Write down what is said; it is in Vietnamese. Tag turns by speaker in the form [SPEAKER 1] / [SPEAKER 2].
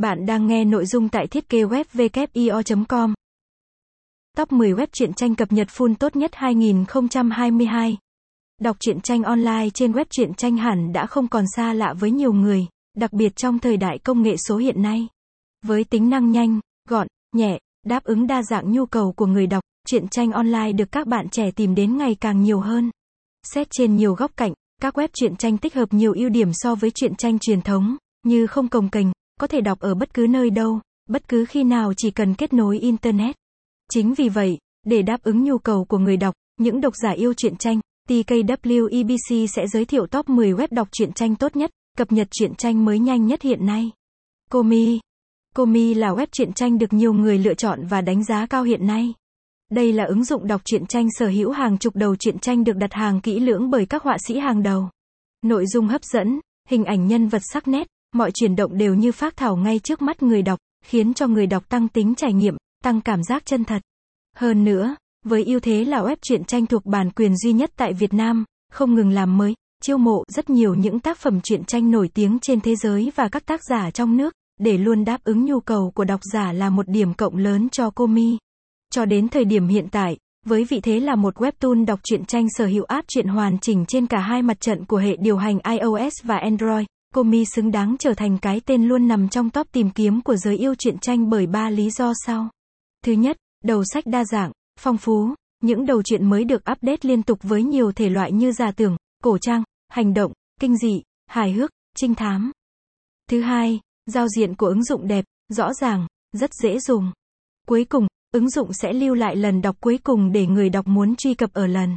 [SPEAKER 1] Bạn đang nghe nội dung tại thiết kế web com Top 10 web truyện tranh cập nhật full tốt nhất 2022. Đọc truyện tranh online trên web truyện tranh hẳn đã không còn xa lạ với nhiều người, đặc biệt trong thời đại công nghệ số hiện nay. Với tính năng nhanh, gọn, nhẹ, đáp ứng đa dạng nhu cầu của người đọc, truyện tranh online được các bạn trẻ tìm đến ngày càng nhiều hơn. Xét trên nhiều góc cạnh, các web truyện tranh tích hợp nhiều ưu điểm so với truyện tranh truyền thống, như không cồng kềnh, có thể đọc ở bất cứ nơi đâu, bất cứ khi nào chỉ cần kết nối internet. Chính vì vậy, để đáp ứng nhu cầu của người đọc, những độc giả yêu truyện tranh, TKWEBC sẽ giới thiệu top 10 web đọc truyện tranh tốt nhất, cập nhật truyện tranh mới nhanh nhất hiện nay. Komi Komi là web truyện tranh được nhiều người lựa chọn và đánh giá cao hiện nay. Đây là ứng dụng đọc truyện tranh sở hữu hàng chục đầu truyện tranh được đặt hàng kỹ lưỡng bởi các họa sĩ hàng đầu. Nội dung hấp dẫn, hình ảnh nhân vật sắc nét, mọi chuyển động đều như phác thảo ngay trước mắt người đọc, khiến cho người đọc tăng tính trải nghiệm, tăng cảm giác chân thật. Hơn nữa, với ưu thế là web truyện tranh thuộc bản quyền duy nhất tại Việt Nam, không ngừng làm mới, chiêu mộ rất nhiều những tác phẩm truyện tranh nổi tiếng trên thế giới và các tác giả trong nước, để luôn đáp ứng nhu cầu của độc giả là một điểm cộng lớn cho Komi. Cho đến thời điểm hiện tại, với vị thế là một webtoon đọc truyện tranh sở hữu app truyện hoàn chỉnh trên cả hai mặt trận của hệ điều hành iOS và Android, Cô Mi xứng đáng trở thành cái tên luôn nằm trong top tìm kiếm của giới yêu truyện tranh bởi ba lý do sau. Thứ nhất, đầu sách đa dạng, phong phú, những đầu truyện mới được update liên tục với nhiều thể loại như giả tưởng, cổ trang, hành động, kinh dị, hài hước, trinh thám. Thứ hai, giao diện của ứng dụng đẹp, rõ ràng, rất dễ dùng. Cuối cùng, ứng dụng sẽ lưu lại lần đọc cuối cùng để người đọc muốn truy cập ở lần